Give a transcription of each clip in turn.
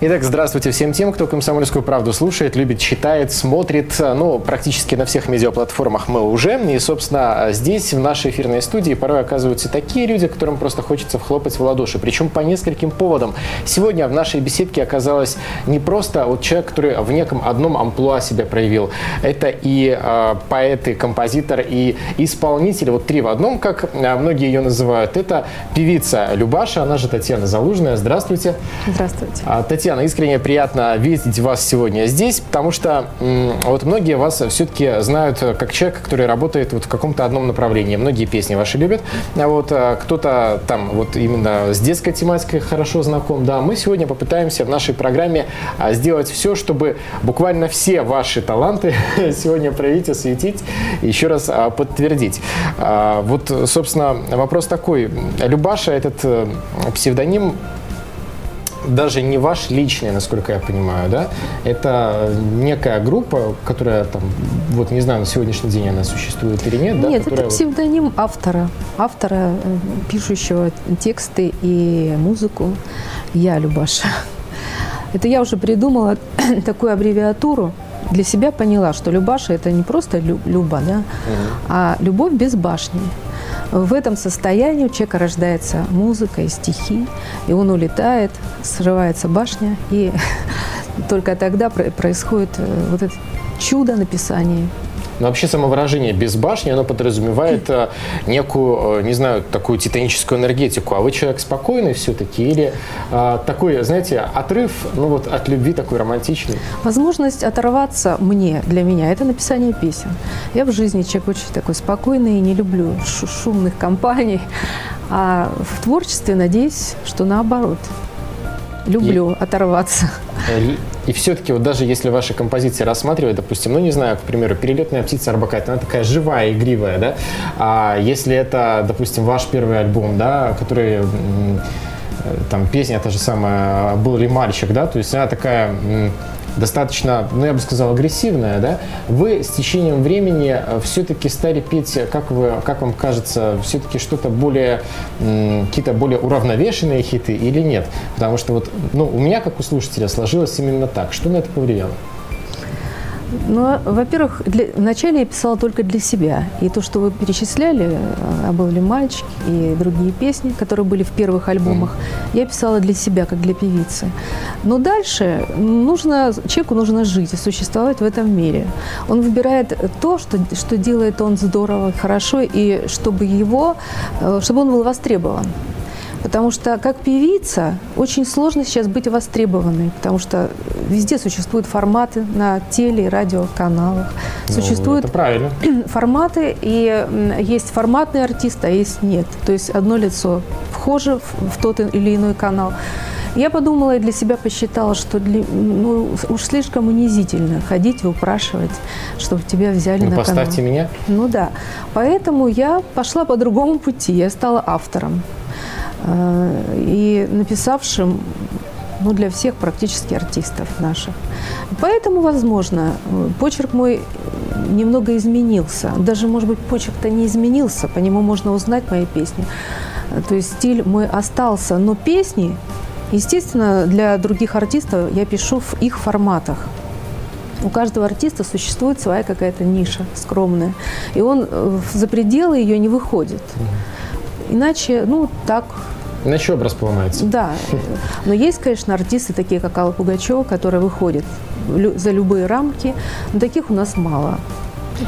Итак, здравствуйте всем тем, кто «Комсомольскую правду» слушает, любит, читает, смотрит. Ну, практически на всех медиаплатформах мы уже. И, собственно, здесь, в нашей эфирной студии, порой оказываются такие люди, которым просто хочется вхлопать в ладоши. Причем по нескольким поводам. Сегодня в нашей беседке оказалось не просто вот человек, который в неком одном амплуа себя проявил. Это и э, поэт, и композитор, и исполнитель. Вот три в одном, как многие ее называют. Это певица Любаша, она же Татьяна Залужная. Здравствуйте. Здравствуйте. А, Татьяна, Татьяна, искренне приятно видеть вас сегодня здесь, потому что вот многие вас все-таки знают как человек, который работает вот в каком-то одном направлении. Многие песни ваши любят. А вот а, кто-то там вот именно с детской тематикой хорошо знаком. Да, мы сегодня попытаемся в нашей программе а, сделать все, чтобы буквально все ваши таланты сегодня проявить, осветить, еще раз а, подтвердить. Вот, собственно, вопрос такой. Любаша, этот э, псевдоним даже не ваш личный, насколько я понимаю, да? Это некая группа, которая там, вот не знаю, на сегодняшний день она существует или нет, да? Нет, это псевдоним автора, автора, э, пишущего тексты и музыку. Я Любаша. Это я уже придумала такую аббревиатуру, для себя поняла, что Любаша это не просто Люба, да, угу. а любовь без башни. В этом состоянии у человека рождается музыка и стихи, и он улетает, срывается башня, и только тогда происходит э, вот это чудо написания но вообще самовыражение без башни, оно подразумевает э, некую, э, не знаю, такую титаническую энергетику. А вы человек спокойный все-таки или а, такой, знаете, отрыв, ну вот от любви такой романтичный? Возможность оторваться мне, для меня, это написание песен. Я в жизни человек очень такой спокойный и не люблю шумных компаний. А в творчестве надеюсь, что наоборот. Люблю и... оторваться. И все-таки вот даже если ваши композиции рассматривать, допустим, ну не знаю, к примеру, перелетная птица Арбакайте, она такая живая, игривая, да, а если это, допустим, ваш первый альбом, да, который там песня та же самая «Был ли мальчик», да, то есть она такая достаточно, ну, я бы сказал, агрессивная, да, вы с течением времени э, все-таки стали петь, как, вы, как вам кажется, все-таки что-то более, какие-то более уравновешенные хиты или нет? Потому что вот, ну, у меня, как у слушателя, сложилось именно так. Что на это повлияло? Ну, во-первых, для... вначале я писала только для себя. И то, что вы перечисляли, «А был ли мальчик» и другие песни, которые были в первых альбомах, я писала для себя, как для певицы. Но дальше нужно, человеку нужно жить и существовать в этом мире. Он выбирает то, что, что делает он здорово, хорошо, и чтобы его, э, чтобы он был востребован. Потому что как певица очень сложно сейчас быть востребованной, потому что везде существуют форматы на теле и радиоканалах. Ну, существуют это правильно. форматы, и есть форматные артисты, а есть нет. То есть одно лицо вхоже в тот или иной канал. Я подумала и для себя посчитала, что для, ну, уж слишком унизительно ходить и упрашивать, чтобы тебя взяли ну, на поставьте канал. меня. Ну да. Поэтому я пошла по другому пути. Я стала автором. И написавшим ну, для всех практически артистов наших. Поэтому, возможно, почерк мой немного изменился. Даже, может быть, почерк-то не изменился, по нему можно узнать мои песни. То есть стиль мой остался, но песни, естественно, для других артистов я пишу в их форматах. У каждого артиста существует своя какая-то ниша скромная, и он э, за пределы ее не выходит. Iначе, ну, так Иначе образ поломается. Да. Но есть, конечно, артисты, такие как Алла Пугачева, которые выходят за любые рамки. Но таких у нас мало.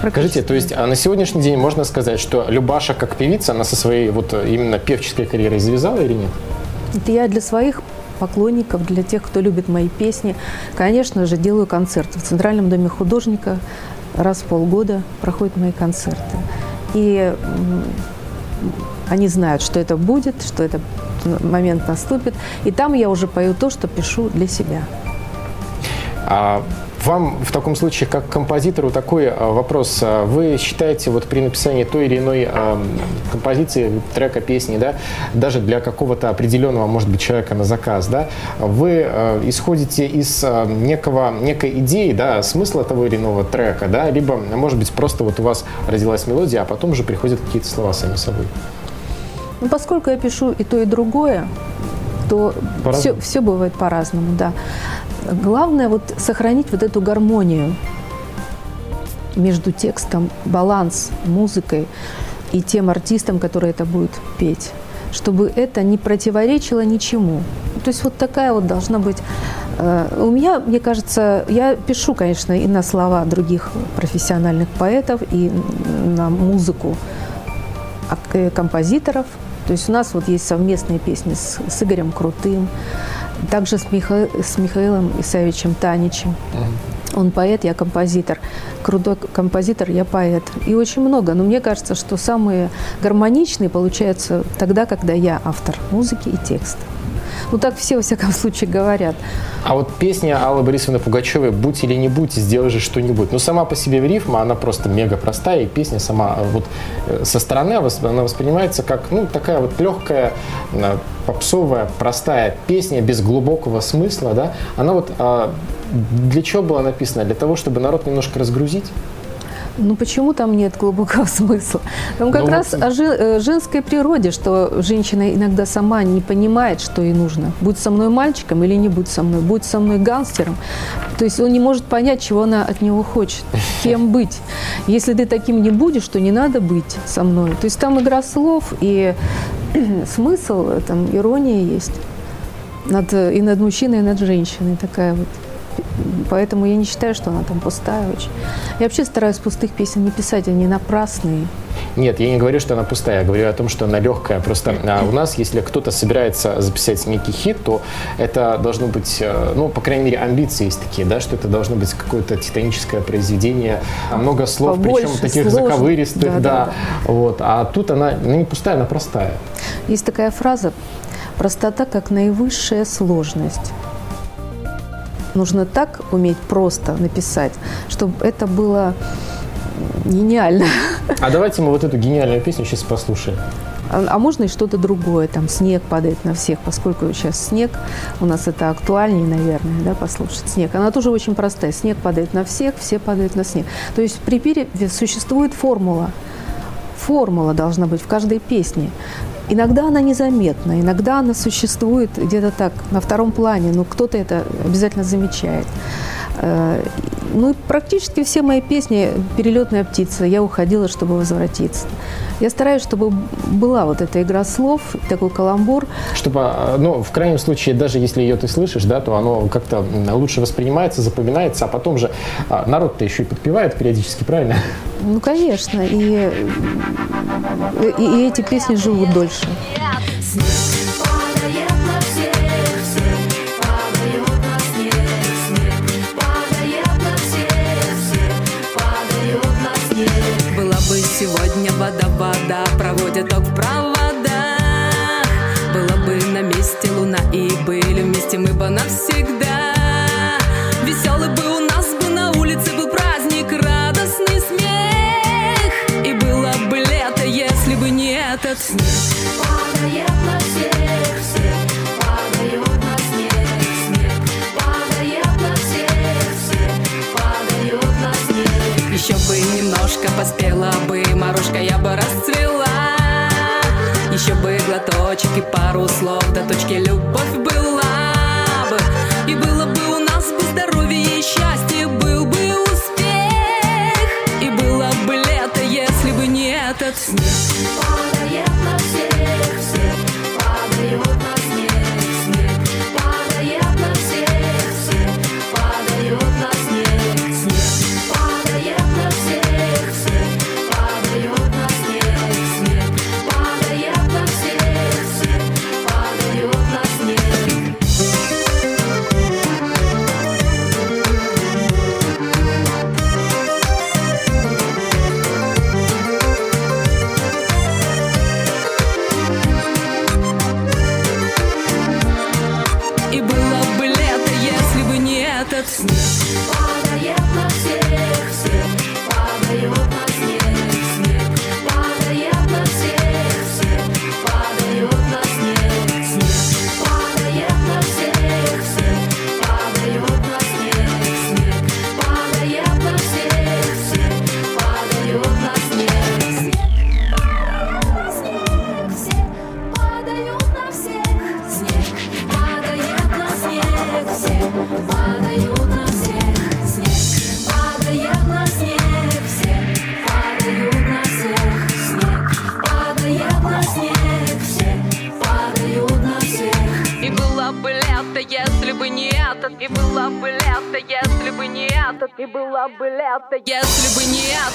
Скажите, то есть а на сегодняшний день можно сказать, что Любаша как певица, она со своей вот именно певческой карьерой завязала или нет? Это я для своих поклонников, для тех, кто любит мои песни, конечно же, делаю концерты. В Центральном доме художника раз в полгода проходят мои концерты. И они знают, что это будет, что этот момент наступит. И там я уже пою то, что пишу для себя. А вам в таком случае, как композитору, такой а, вопрос. Вы считаете, вот при написании той или иной а, композиции, трека, песни, да, даже для какого-то определенного, может быть, человека на заказ, да, вы а, исходите из некого, некой идеи, да, смысла того или иного трека, да, либо, может быть, просто вот у вас родилась мелодия, а потом уже приходят какие-то слова сами собой? Ну, поскольку я пишу и то, и другое, то все, все бывает по-разному, да. Главное вот сохранить вот эту гармонию между текстом, баланс музыкой и тем артистом, который это будет петь, чтобы это не противоречило ничему. То есть вот такая вот должна быть э, у меня, мне кажется, я пишу, конечно, и на слова других профессиональных поэтов, и на музыку э, композиторов, то есть у нас вот есть совместные песни с, с Игорем Крутым, также с, Миха, с Михаилом Исаевичем Таничем. Он поэт, я композитор. Крутой композитор, я поэт. И очень много. Но мне кажется, что самые гармоничные получаются тогда, когда я автор музыки и текста. Ну, так все, во всяком случае, говорят. А вот песня Аллы Борисовны Пугачевой «Будь или не будь, сделай же что-нибудь». Ну, сама по себе рифма, она просто мега простая, и песня сама э, вот э, со стороны она воспринимается как, ну, такая вот легкая, э, попсовая, простая песня без глубокого смысла, да. Она вот а, для чего была написана? Для того, чтобы народ немножко разгрузить? Ну почему там нет глубокого смысла? Там как ну, раз вот... о э, женской природе, что женщина иногда сама не понимает, что ей нужно. Будь со мной мальчиком или не будь со мной, будь со мной гангстером. То есть он не может понять, чего она от него хочет, кем быть. Если ты таким не будешь, то не надо быть со мной. То есть там игра слов и смысл, там ирония есть над, и над мужчиной, и над женщиной такая вот. Поэтому я не считаю, что она там пустая очень. Я вообще стараюсь пустых песен не писать, они напрасные. Нет, я не говорю, что она пустая, я говорю о том, что она легкая. Просто а, у нас, если кто-то собирается записать некий хит, то это должно быть, э, ну, по крайней мере, амбиции есть такие, да, что это должно быть какое-то титаническое произведение, много слов, Побольше, причем таких сложно. заковыристых, да, да, да. Вот. А тут она, она не пустая, она простая. Есть такая фраза «простота как наивысшая сложность» нужно так уметь просто написать, чтобы это было гениально. А давайте мы вот эту гениальную песню сейчас послушаем. А, а можно и что-то другое, там снег падает на всех, поскольку сейчас снег, у нас это актуальнее, наверное, да, послушать снег. Она тоже очень простая. Снег падает на всех, все падают на снег. То есть при переве существует формула. Формула должна быть в каждой песне. Иногда она незаметна, иногда она существует где-то так, на втором плане, но кто-то это обязательно замечает. Ну, практически все мои песни «Перелетная птица», «Я уходила, чтобы возвратиться». Я стараюсь, чтобы была вот эта игра слов, такой каламбур. Чтобы, а, ну, в крайнем случае, даже если ее ты слышишь, да, то оно как-то лучше воспринимается, запоминается, а потом же а, народ-то еще и подпевает периодически, правильно? Ну, конечно. И, и, и эти песни живут дольше. Сегодня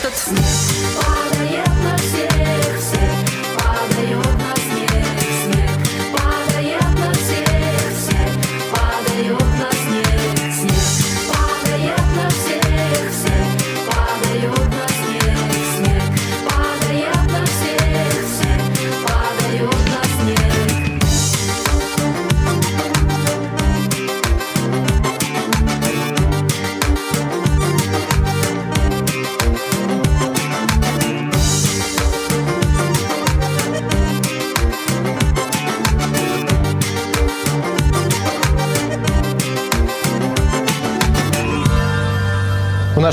этот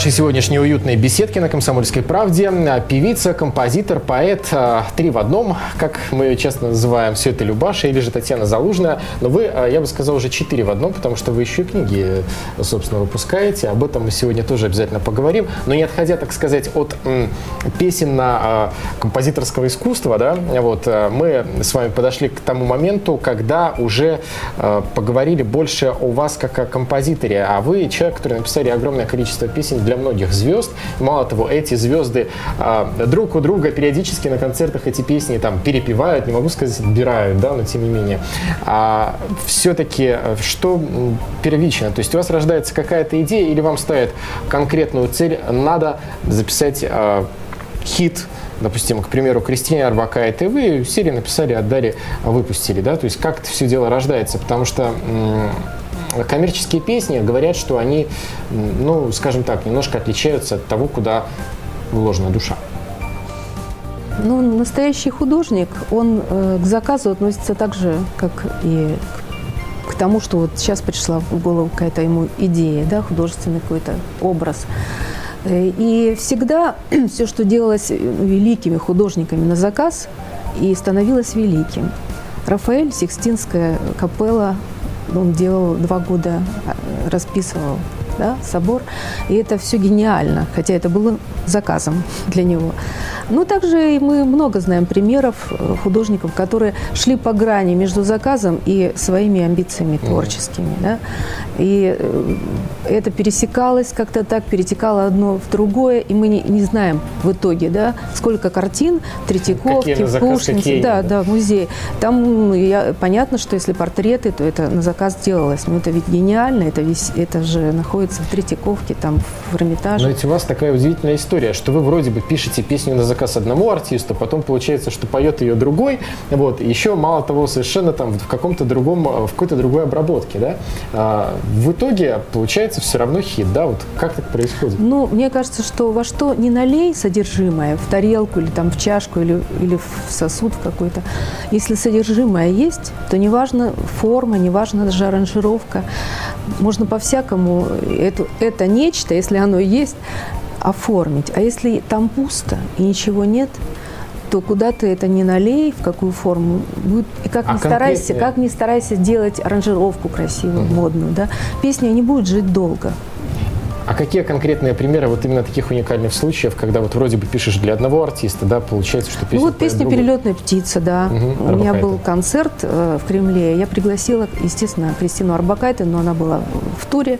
нашей сегодняшней уютной беседки на «Комсомольской правде» певица, композитор, поэт, а, три в одном, как мы ее часто называем, все это Любаша или же Татьяна Залужная. Но вы, а, я бы сказал, уже четыре в одном, потому что вы еще и книги, собственно, выпускаете. Об этом мы сегодня тоже обязательно поговорим. Но не отходя, так сказать, от песен на а, композиторского искусства, да, вот, мы с вами подошли к тому моменту, когда уже поговорили больше о вас как о композиторе, а вы человек, который написали огромное количество песен для многих звезд. Мало того, эти звезды а, друг у друга периодически на концертах эти песни там перепевают, не могу сказать, отбирают, да, но тем не менее. А все-таки что первично? То есть у вас рождается какая-то идея или вам ставят конкретную цель, надо записать а, хит, допустим, к примеру, Кристине Арбакайте, вы серию написали, отдали, выпустили, да, то есть как это все дело рождается, потому что коммерческие песни говорят, что они, ну, скажем так, немножко отличаются от того, куда вложена душа. Ну, настоящий художник, он э, к заказу относится так же, как и к, тому, что вот сейчас пришла в голову какая-то ему идея, да, художественный какой-то образ. Э, и всегда все, что делалось великими художниками на заказ, и становилось великим. Рафаэль, Сикстинская капелла, он делал два года, э, расписывал да, собор. И это все гениально, хотя это было заказом для него. Ну, также мы много знаем примеров э, художников, которые шли по грани между заказом и своими амбициями творческими. Да? И э, это пересекалось как-то так, перетекало одно в другое, и мы не, не знаем в итоге, да, сколько картин Третьяковки, Пушкинцы, да, да, в музее. Там ну, я, понятно, что если портреты, то это на заказ делалось. Но это ведь гениально, это, весь, это же находится в Третьяковке, там в Эрмитаже. Но ведь у вас такая удивительная история, что вы вроде бы пишете песню на заказ одному артисту, потом получается, что поет ее другой, вот, еще мало того, совершенно там в каком-то другом, в какой-то другой обработке, да, а, в итоге получается все равно хит, да, вот как так происходит? Ну, мне кажется, что во что не налей содержимое, в тарелку или там в чашку или, или в сосуд какой-то, если содержимое есть, то неважно форма, неважно даже аранжировка, можно по-всякому эту, это нечто, если оно есть, оформить. А если там пусто и ничего нет, то куда ты это не налей, в какую форму, будет, и как а не старайся, как не старайся делать аранжировку красивую, угу. модную, да, песня не будет жить долго. А какие конкретные примеры вот именно таких уникальных случаев, когда вот вроде бы пишешь для одного артиста, да, получается, что песня Ну вот песня другу... «Перелетная птица», да. Угу, У меня был концерт э, в Кремле. Я пригласила, естественно, Кристину Арбакайте, но она была в туре,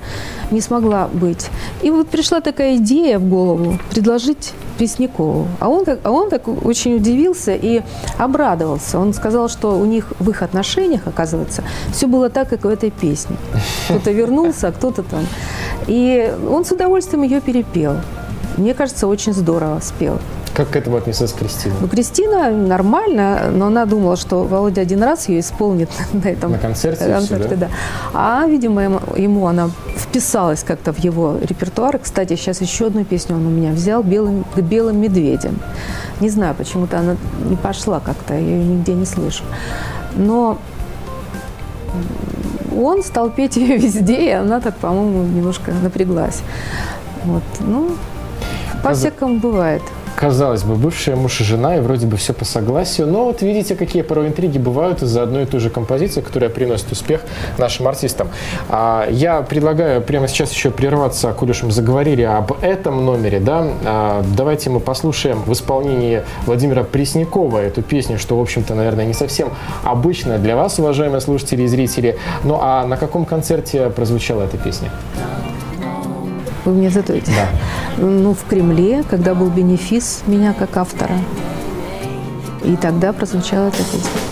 не смогла быть. И вот пришла такая идея в голову предложить Преснякову. А он, так, а он так очень удивился и обрадовался. Он сказал, что у них в их отношениях, оказывается, все было так, как в этой песне. Кто-то вернулся, а кто-то там. И он с удовольствием ее перепел. Мне кажется, очень здорово спел. Как к этому отнеслась Кристина? Ну, Кристина нормально, но она думала, что Володя один раз ее исполнит на этом на концерте, концерте все, да? да. А, видимо, ему, ему она вписалась как-то в его репертуар. Кстати, сейчас еще одну песню он у меня взял «Белым, к белым медведям». Не знаю, почему-то она не пошла как-то, я ее нигде не слышу. Но он стал петь ее везде, и она так, по-моему, немножко напряглась. Вот, ну, по-всякому бывает казалось бы, бывшая муж и жена, и вроде бы все по согласию. Но вот видите, какие порой интриги бывают из-за одной и той же композиции, которая приносит успех нашим артистам. А, я предлагаю прямо сейчас еще прерваться, коль уж мы заговорили об этом номере, да, а, давайте мы послушаем в исполнении Владимира Преснякова эту песню, что, в общем-то, наверное, не совсем обычно для вас, уважаемые слушатели и зрители. Ну а на каком концерте прозвучала эта песня? Вы мне задаете? Да. Ну, в Кремле, когда был бенефис меня как автора. И тогда прозвучала эта песня.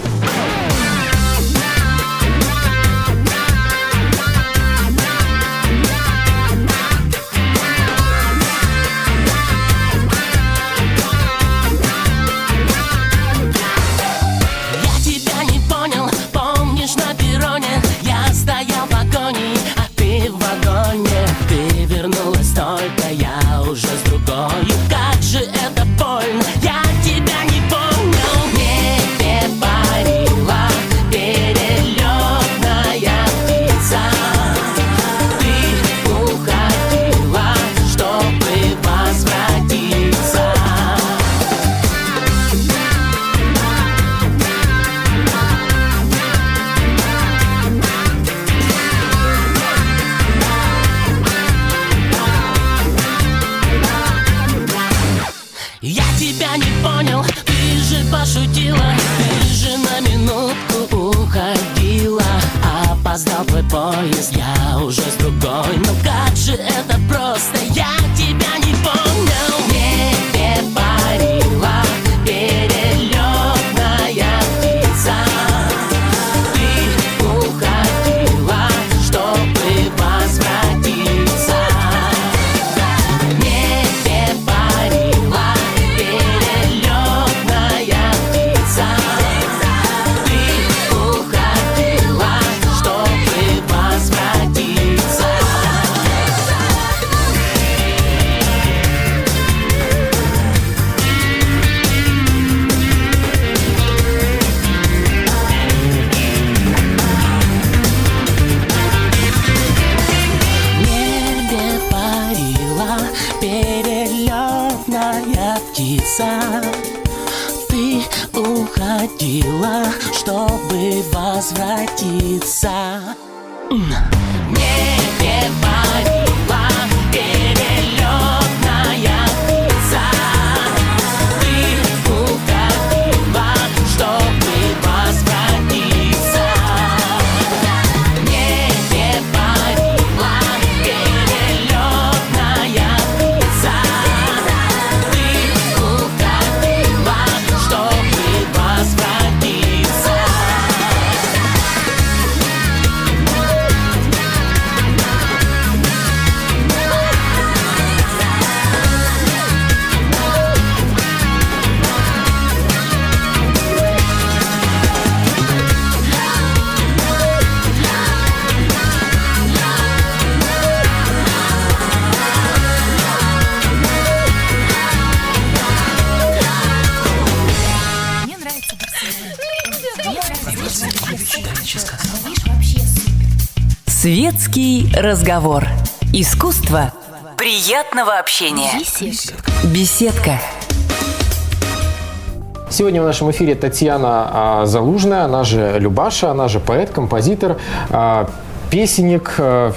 уходила, чтобы возвратиться. Светский разговор. Искусство приятного общения. Беседка. Беседка. Сегодня в нашем эфире Татьяна а, Залужная, она же Любаша, она же поэт, композитор, а, песенник, а,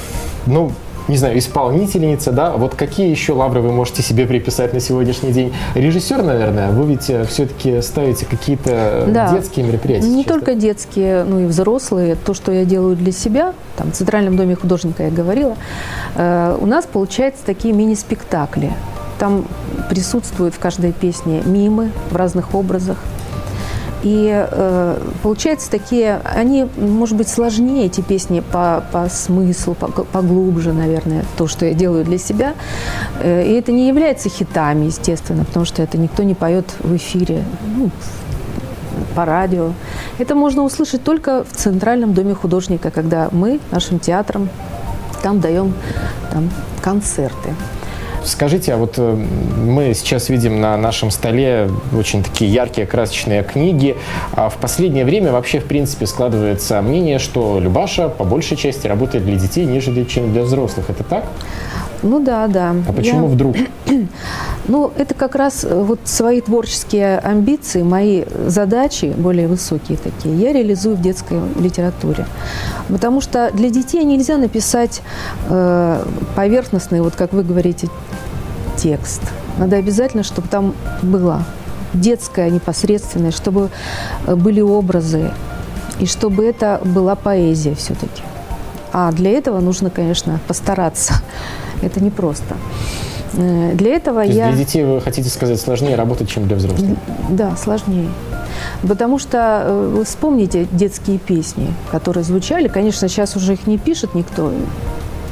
ну, не знаю, исполнительница, да, вот какие еще лавры вы можете себе приписать на сегодняшний день? Режиссер, наверное, вы ведь э, все-таки ставите какие-то да. детские мероприятия. Не только детские, но и взрослые. То, что я делаю для себя, там, в Центральном доме художника я говорила, э, у нас получаются такие мини-спектакли. Там присутствуют в каждой песне мимы в разных образах. И э, получается такие, они, может быть, сложнее, эти песни по, по смыслу, по, поглубже, наверное, то, что я делаю для себя. Э, и это не является хитами, естественно, потому что это никто не поет в эфире. Ну, по радио. Это можно услышать только в Центральном доме художника, когда мы нашим театром там даем там, концерты. Скажите, а вот э, мы сейчас видим на нашем столе очень такие яркие, красочные книги. А в последнее время вообще, в принципе, складывается мнение, что Любаша по большей части работает для детей, нежели чем для взрослых. Это так? Ну да, да. А почему Я... вдруг? Ну, это как раз э, вот свои творческие амбиции, мои задачи, более высокие такие, я реализую в детской литературе. Потому что для детей нельзя написать э, поверхностный, вот как вы говорите, текст. Надо обязательно, чтобы там была детская непосредственность, чтобы э, были образы, и чтобы это была поэзия все-таки. А для этого нужно, конечно, постараться. Это непросто. Э, для этого То я... Для детей вы хотите сказать сложнее работать, чем для взрослых? Да, сложнее. Потому что э, вы вспомните детские песни, которые звучали. Конечно, сейчас уже их не пишет никто,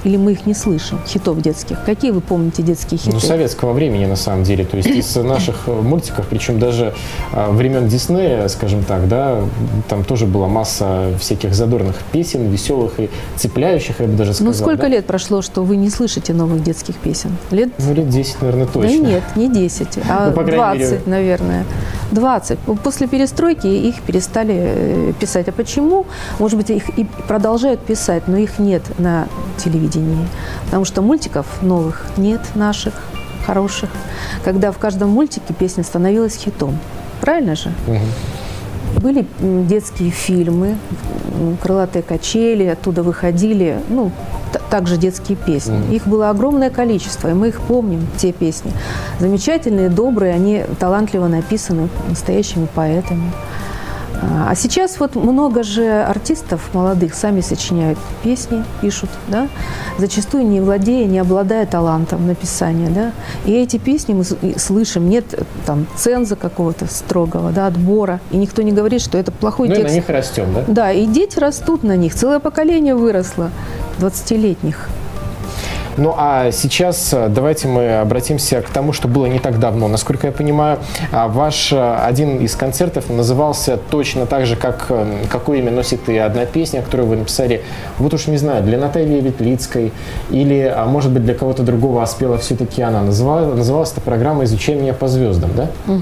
или мы их не слышим, хитов детских? Какие вы помните детские хиты? Ну, советского времени, на самом деле. То есть из наших мультиков, причем даже а, времен Диснея, скажем так, да, там тоже была масса всяких задорных песен, веселых и цепляющих, я бы даже сказал. Ну, сколько да? лет прошло, что вы не слышите новых детских песен? Лет? Ну, лет 10, наверное, точно. Да нет, не 10, а ну, 20, мере... наверное. 20. После перестройки их перестали э, писать. А почему? Может быть, их и продолжают писать, но их нет на телевидении. Потому что мультиков новых нет наших, хороших. Когда в каждом мультике песня становилась хитом. Правильно же? Угу. Были детские фильмы, крылатые качели, оттуда выходили, ну, также детские песни. Mm. Их было огромное количество, и мы их помним, те песни. Замечательные, добрые, они талантливо написаны настоящими поэтами. А сейчас вот много же артистов молодых сами сочиняют песни, пишут, да, зачастую не владея, не обладая талантом написания, да. И эти песни мы слышим, нет там ценза какого-то строгого, да, отбора, и никто не говорит, что это плохой ну, текст. И на них растем, да? Да, и дети растут на них, целое поколение выросло, 20-летних. Ну а сейчас э, давайте мы обратимся к тому, что было не так давно. Насколько я понимаю, а, ваш э, один из концертов назывался точно так же, как э, какое имя носит и одна песня, которую вы написали, вот уж не знаю, для Натальи Ветлицкой или, а может быть, для кого-то другого, а спела все-таки она. Называлась, называлась эта программа «Изучай меня по звездам», да? Угу.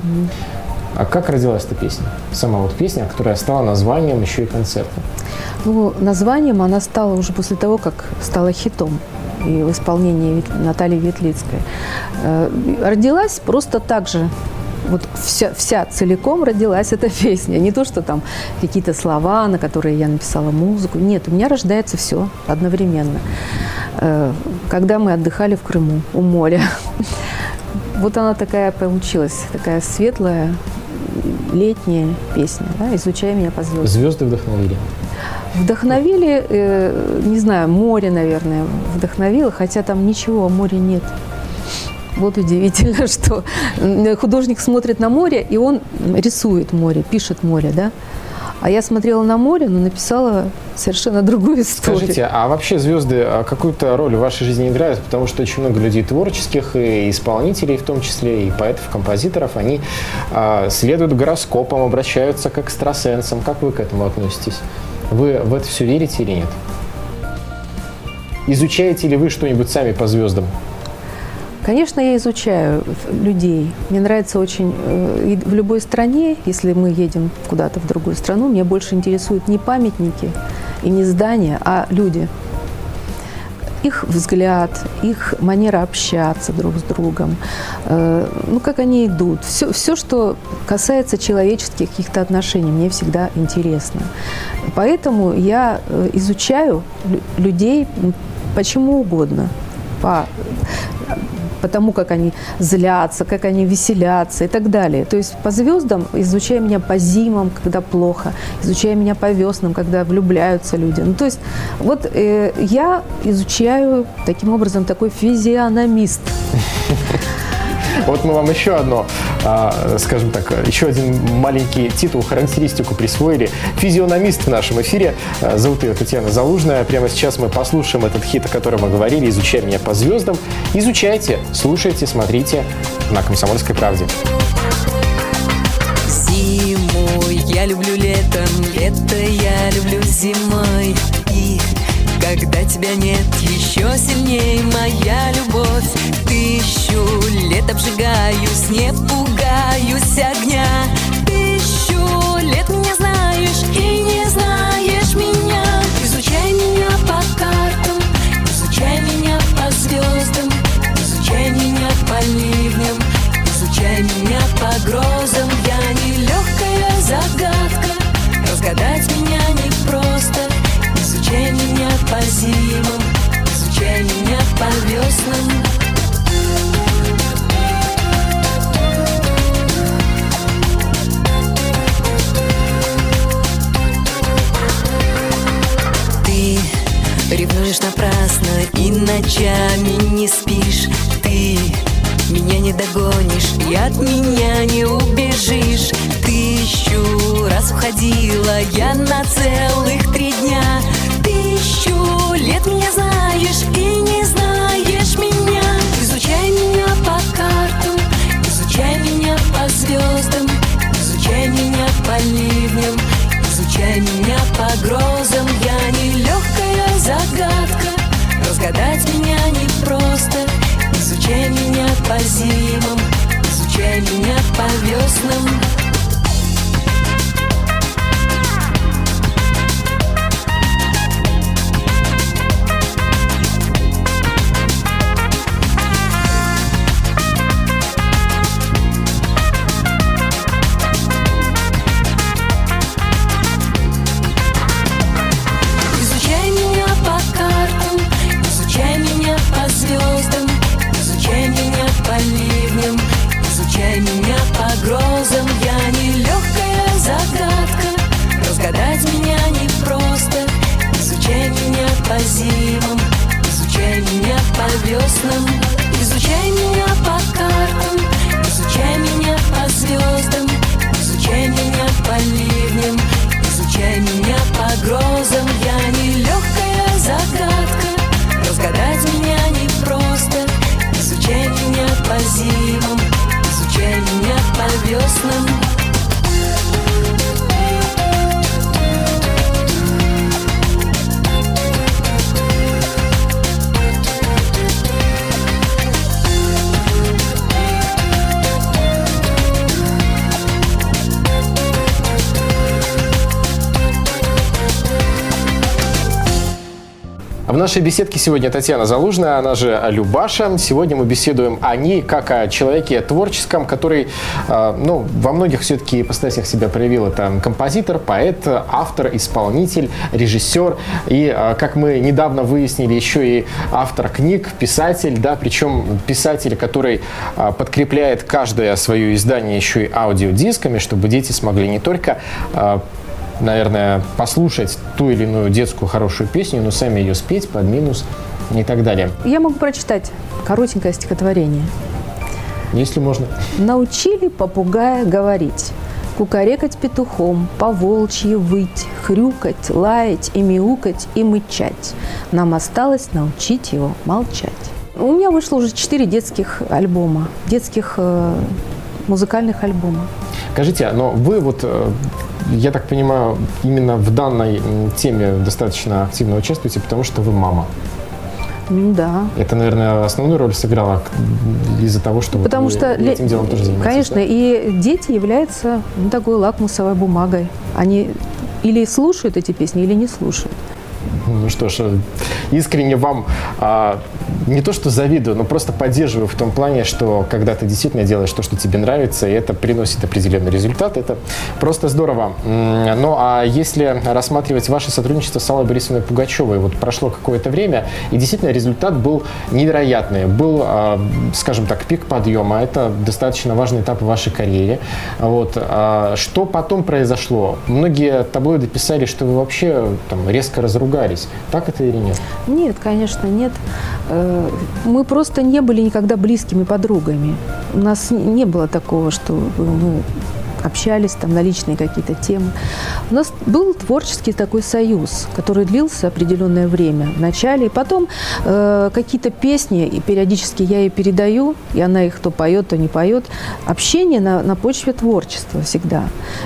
А как родилась эта песня? Сама вот песня, которая стала названием еще и концерта. Ну, названием она стала уже после того, как стала хитом и в исполнении Натальи Ветлицкой. Э, родилась просто так же вот вся, вся целиком родилась эта песня. Не то, что там какие-то слова, на которые я написала музыку. Нет, у меня рождается все одновременно. Э, когда мы отдыхали в Крыму у моря. Вот она такая получилась, такая светлая, летняя песня, да, «Изучай меня по звездам». Звезды вдохновили. Вдохновили, э, не знаю, море, наверное, вдохновило, хотя там ничего о море нет. Вот удивительно, что художник смотрит на море, и он рисует море, пишет море, да? А я смотрела на море, но написала совершенно другую историю. Скажите, а вообще звезды а какую-то роль в вашей жизни играют? Потому что очень много людей творческих, и исполнителей в том числе, и поэтов, композиторов, они а, следуют гороскопам, обращаются к экстрасенсам. Как вы к этому относитесь? Вы в это все верите или нет? Изучаете ли вы что-нибудь сами по звездам? Конечно, я изучаю людей. Мне нравится очень э, в любой стране, если мы едем куда-то в другую страну, меня больше интересуют не памятники и не здания, а люди. Их взгляд, их манера общаться друг с другом, э, ну, как они идут. Все, все, что касается человеческих каких-то отношений, мне всегда интересно. Поэтому я э, изучаю людей почему угодно по потому как они злятся, как они веселятся и так далее. То есть по звездам изучая меня по зимам, когда плохо, изучая меня по веснам, когда влюбляются люди. Ну, то есть вот э, я изучаю таким образом такой физиономист. Вот мы вам еще одно, а, скажем так, еще один маленький титул, характеристику присвоили. Физиономист в нашем эфире. А, зовут ее Татьяна Залужная. Прямо сейчас мы послушаем этот хит, о котором мы говорили, «Изучай меня по звездам». Изучайте, слушайте, смотрите на «Комсомольской правде». Зимой я люблю летом, лето я люблю зимой. Когда тебя нет, еще сильнее моя любовь. Тысячу лет обжигаюсь, не пугаюсь огня. Тысячу по. Ты ревнуешь напрасно и ночами не спишь. Ты меня не догонишь и от меня не убежишь Тысячу раз уходила я на целых три дня Тысячу лет меня знаешь нашей беседке сегодня Татьяна Залужная, она же Любаша. Сегодня мы беседуем о ней как о человеке творческом, который э, ну, во многих все-таки ипостасях себя проявил. Это композитор, поэт, автор, исполнитель, режиссер. И, э, как мы недавно выяснили, еще и автор книг, писатель. Да, причем писатель, который э, подкрепляет каждое свое издание еще и аудиодисками, чтобы дети смогли не только наверное, послушать ту или иную детскую хорошую песню, но сами ее спеть под минус и так далее. Я могу прочитать коротенькое стихотворение. Если можно. Научили попугая говорить, кукарекать петухом, по волчьи выть, хрюкать, лаять и мяукать и мычать. Нам осталось научить его молчать. У меня вышло уже четыре детских альбома, детских э, музыкальных альбома. Скажите, но вы вот, э, я так понимаю, именно в данной теме достаточно активно участвуете, потому что вы мама. Ну да. Это, наверное, основную роль сыграло к- из-за того, что вот Потому вы что, этим делом тоже занимаетесь. конечно, да? и дети являются ну, такой лакмусовой бумагой. Они или слушают эти песни, или не слушают. Ну что ж, искренне вам а, не то что завидую, но просто поддерживаю в том плане, что когда ты действительно делаешь то, что тебе нравится, и это приносит определенный результат, это просто здорово. Ну а если рассматривать ваше сотрудничество с Аллой Борисовной Пугачевой, вот прошло какое-то время, и действительно результат был невероятный. Был, а, скажем так, пик подъема, это достаточно важный этап в вашей карьере. Вот. а Что потом произошло? Многие таблоиды писали, что вы вообще там, резко разругались. Получилось. Так это или нет? Нет, конечно, нет. Э, мы просто не были никогда близкими подругами. У нас не было такого, что мы общались там на личные какие-то темы. У нас был творческий такой союз, который длился определенное время в начале. И потом э, какие-то песни, и периодически я ей передаю, и она их то поет, то не поет. Общение на, на почве творчества всегда.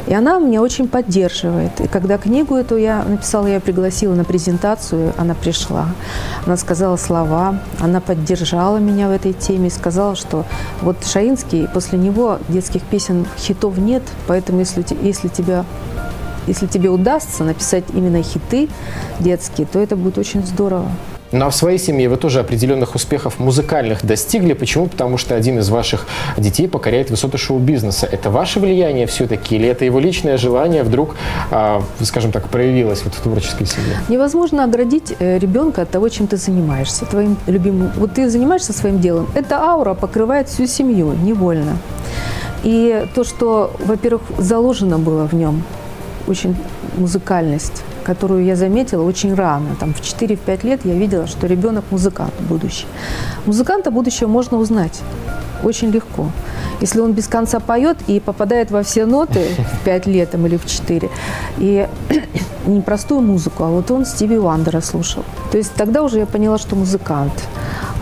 И она меня очень поддерживает. И когда книгу эту я написала, я пригласила на презентацию, она пришла. Она сказала слова, она поддержала меня в этой теме, сказала, что вот Шаинский, после него детских песен хитов нет, нет. Поэтому если, если, тебя, если тебе удастся написать именно хиты детские, то это будет очень здорово. Ну а в своей семье вы тоже определенных успехов музыкальных достигли. Почему? Потому что один из ваших детей покоряет высоты шоу-бизнеса. Это ваше влияние все-таки или это его личное желание вдруг, а, скажем так, проявилось вот в творческой семье? Невозможно оградить э, ребенка от того, чем ты занимаешься, твоим любимым. Вот ты занимаешься своим делом, эта аура покрывает всю семью невольно. И то, что, во-первых, заложено было в нем, очень музыкальность, которую я заметила очень рано. Там в 4-5 лет я видела, что ребенок музыкант будущий. Музыканта будущего можно узнать очень легко. Если он без конца поет и попадает во все ноты в 5 лет там, или в 4, и не простую музыку, а вот он Стиви Уандера слушал. То есть тогда уже я поняла, что музыкант.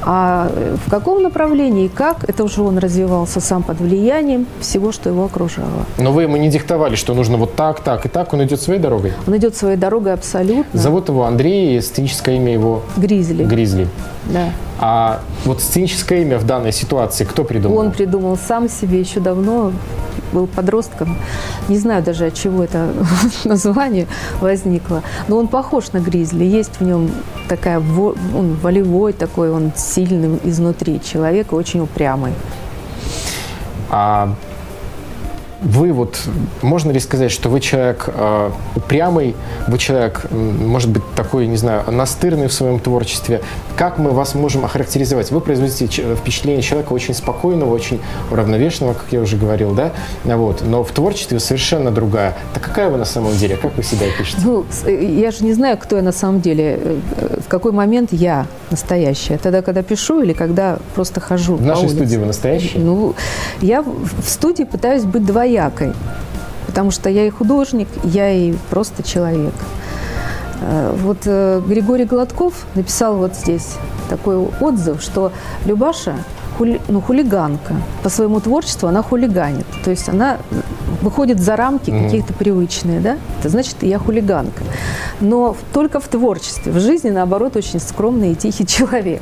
А э, в каком направлении и как, это уже он развивался сам под влиянием всего, что его окружало. Но вы ему не диктовали, что нужно вот так, так и так, он идет своей дорогой? Он идет своей дорогой абсолютно. Зовут его Андрей, сценическое имя его? Гризли. Гризли. Да. А вот сценическое имя в данной ситуации кто придумал? Он придумал сам себе еще давно, был подростком. Не знаю даже, от чего это название возникло. Но он похож на Гризли. Есть в нем такая, он волевой такой, он сильный изнутри человек, очень упрямый. А вы вот, можно ли сказать, что вы человек э, упрямый, вы человек, может быть, такой, не знаю, настырный в своем творчестве. Как мы вас можем охарактеризовать? Вы производите впечатление человека очень спокойного, очень уравновешенного, как я уже говорил, да? Вот. Но в творчестве совершенно другая. Так какая вы на самом деле? Как вы себя пишете? Ну, я же не знаю, кто я на самом деле. Э, в какой момент я настоящая? Тогда, когда пишу или когда просто хожу В нашей студии вы настоящая? Ну, я в студии пытаюсь быть двоякой двоякой, потому что я и художник, я и просто человек. Э, вот э, Григорий Гладков написал вот здесь такой отзыв, что Любаша хули, ну, хулиганка. По своему творчеству она хулиганит. То есть она выходит за рамки mm-hmm. каких-то привычные, да? Это значит, я хулиганка. Но только в творчестве. В жизни, наоборот, очень скромный и тихий человек.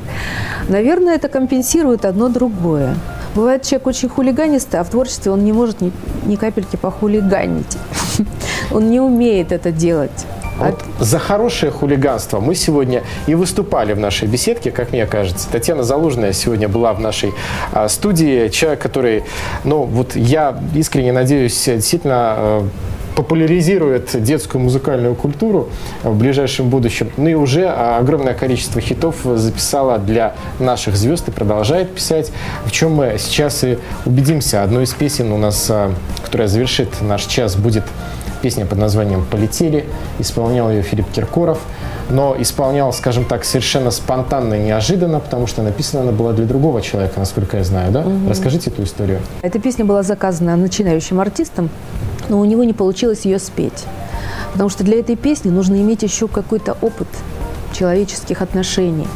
Наверное, это компенсирует одно другое. Бывает человек очень хулиганистый, а в творчестве он не может ни, ни капельки похулиганить. Он не умеет это делать. Вот за хорошее хулиганство мы сегодня и выступали в нашей беседке, как мне кажется. Татьяна Залужная сегодня была в нашей а, студии. Человек, который, ну, вот я искренне надеюсь, действительно а, популяризирует детскую музыкальную культуру в ближайшем будущем. Ну и уже огромное количество хитов записала для наших звезд и продолжает писать, в чем мы сейчас и убедимся. Одной из песен у нас, а, которая завершит наш час, будет песня под названием «Полетели». Исполнял ее Филипп Киркоров, но исполнял, скажем так, совершенно спонтанно и неожиданно, потому что написана она была для другого человека, насколько я знаю, да? Угу. Расскажите эту историю. Эта песня была заказана начинающим артистом, но у него не получилось ее спеть. Потому что для этой песни нужно иметь еще какой-то опыт человеческих отношений.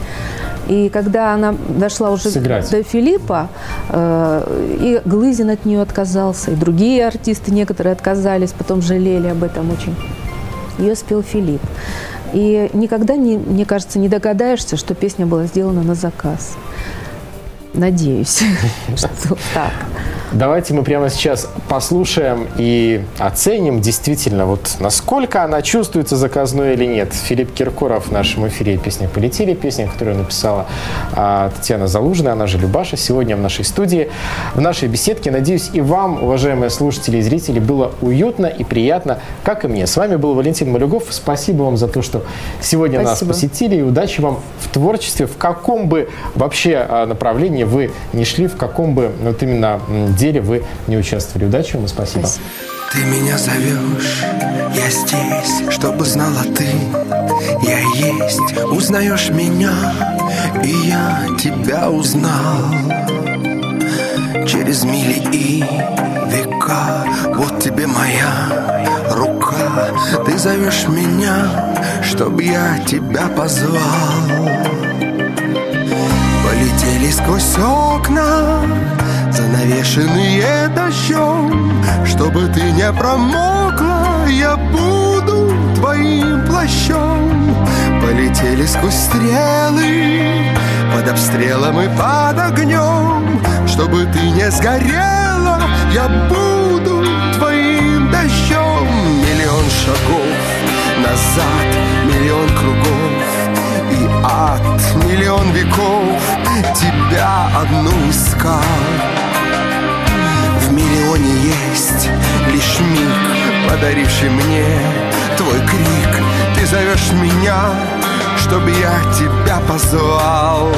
И когда она дошла уже Сыграть. до Филиппа, э, и Глызин от нее отказался, и другие артисты некоторые отказались, потом жалели об этом очень. Ее спел Филипп. И никогда, не, мне кажется, не догадаешься, что песня была сделана на заказ. Надеюсь, что так. Давайте мы прямо сейчас послушаем и оценим действительно, вот насколько она чувствуется заказной или нет. Филипп Киркоров в нашем эфире песня «Полетели», песня, которую написала а, Татьяна Залужная, она же Любаша, сегодня в нашей студии, в нашей беседке. Надеюсь, и вам, уважаемые слушатели и зрители, было уютно и приятно, как и мне. С вами был Валентин Малюгов. Спасибо вам за то, что сегодня Спасибо. нас посетили, и удачи вам в творчестве, в каком бы вообще а, направлении вы не шли, в каком бы вот имменно деле вы не участвовали. Удачи вам и спасибо. спасибо. Ты меня зовешь, я здесь, чтобы знала ты Я есть, узнаешь меня, и я тебя узнал Через мили и века, вот тебе моя рука Ты зовешь меня, чтобы я тебя позвал Полетели сквозь окна Занавешенные дождем Чтобы ты не промокла Я буду твоим плащом. Полетели сквозь стрелы Под обстрелом и под огнем Чтобы ты не сгорела Я буду твоим дождем Миллион шагов назад Миллион кругов и ад Миллион веков. Тебя одну искал есть лишь миг, подаривший мне твой крик. Ты зовешь меня, чтобы я тебя позвал.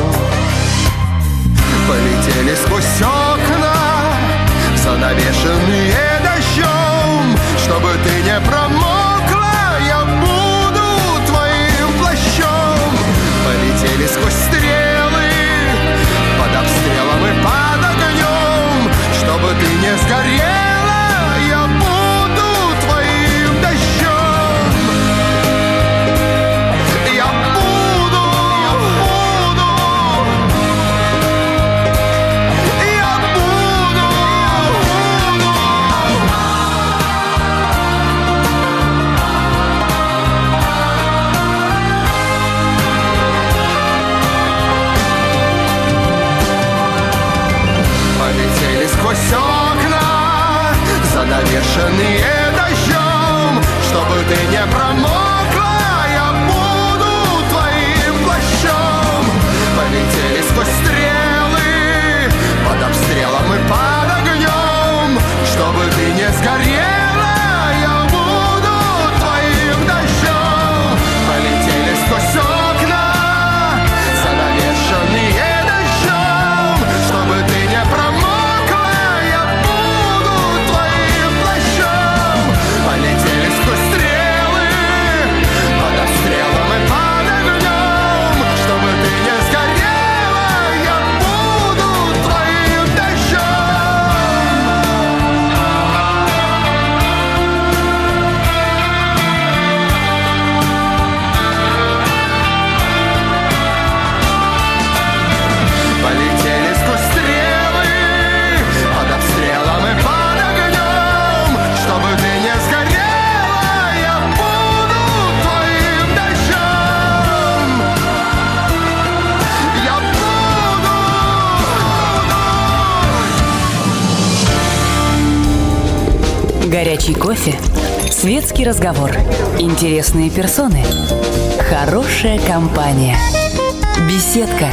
Полетели сквозь окна, занавешенные дождем Чтобы ты не промокла, я буду твоим плащом. Полетели сквозь стрелы, под обстрелом и под огнем Чтобы ты не сгорела, занавешенные дождем, чтобы ты не промокла, я буду твоим плащом. Полетели сквозь стрелы, под обстрелом и под огнем, чтобы ты не сгорела, разговор, интересные персоны, хорошая компания, беседка,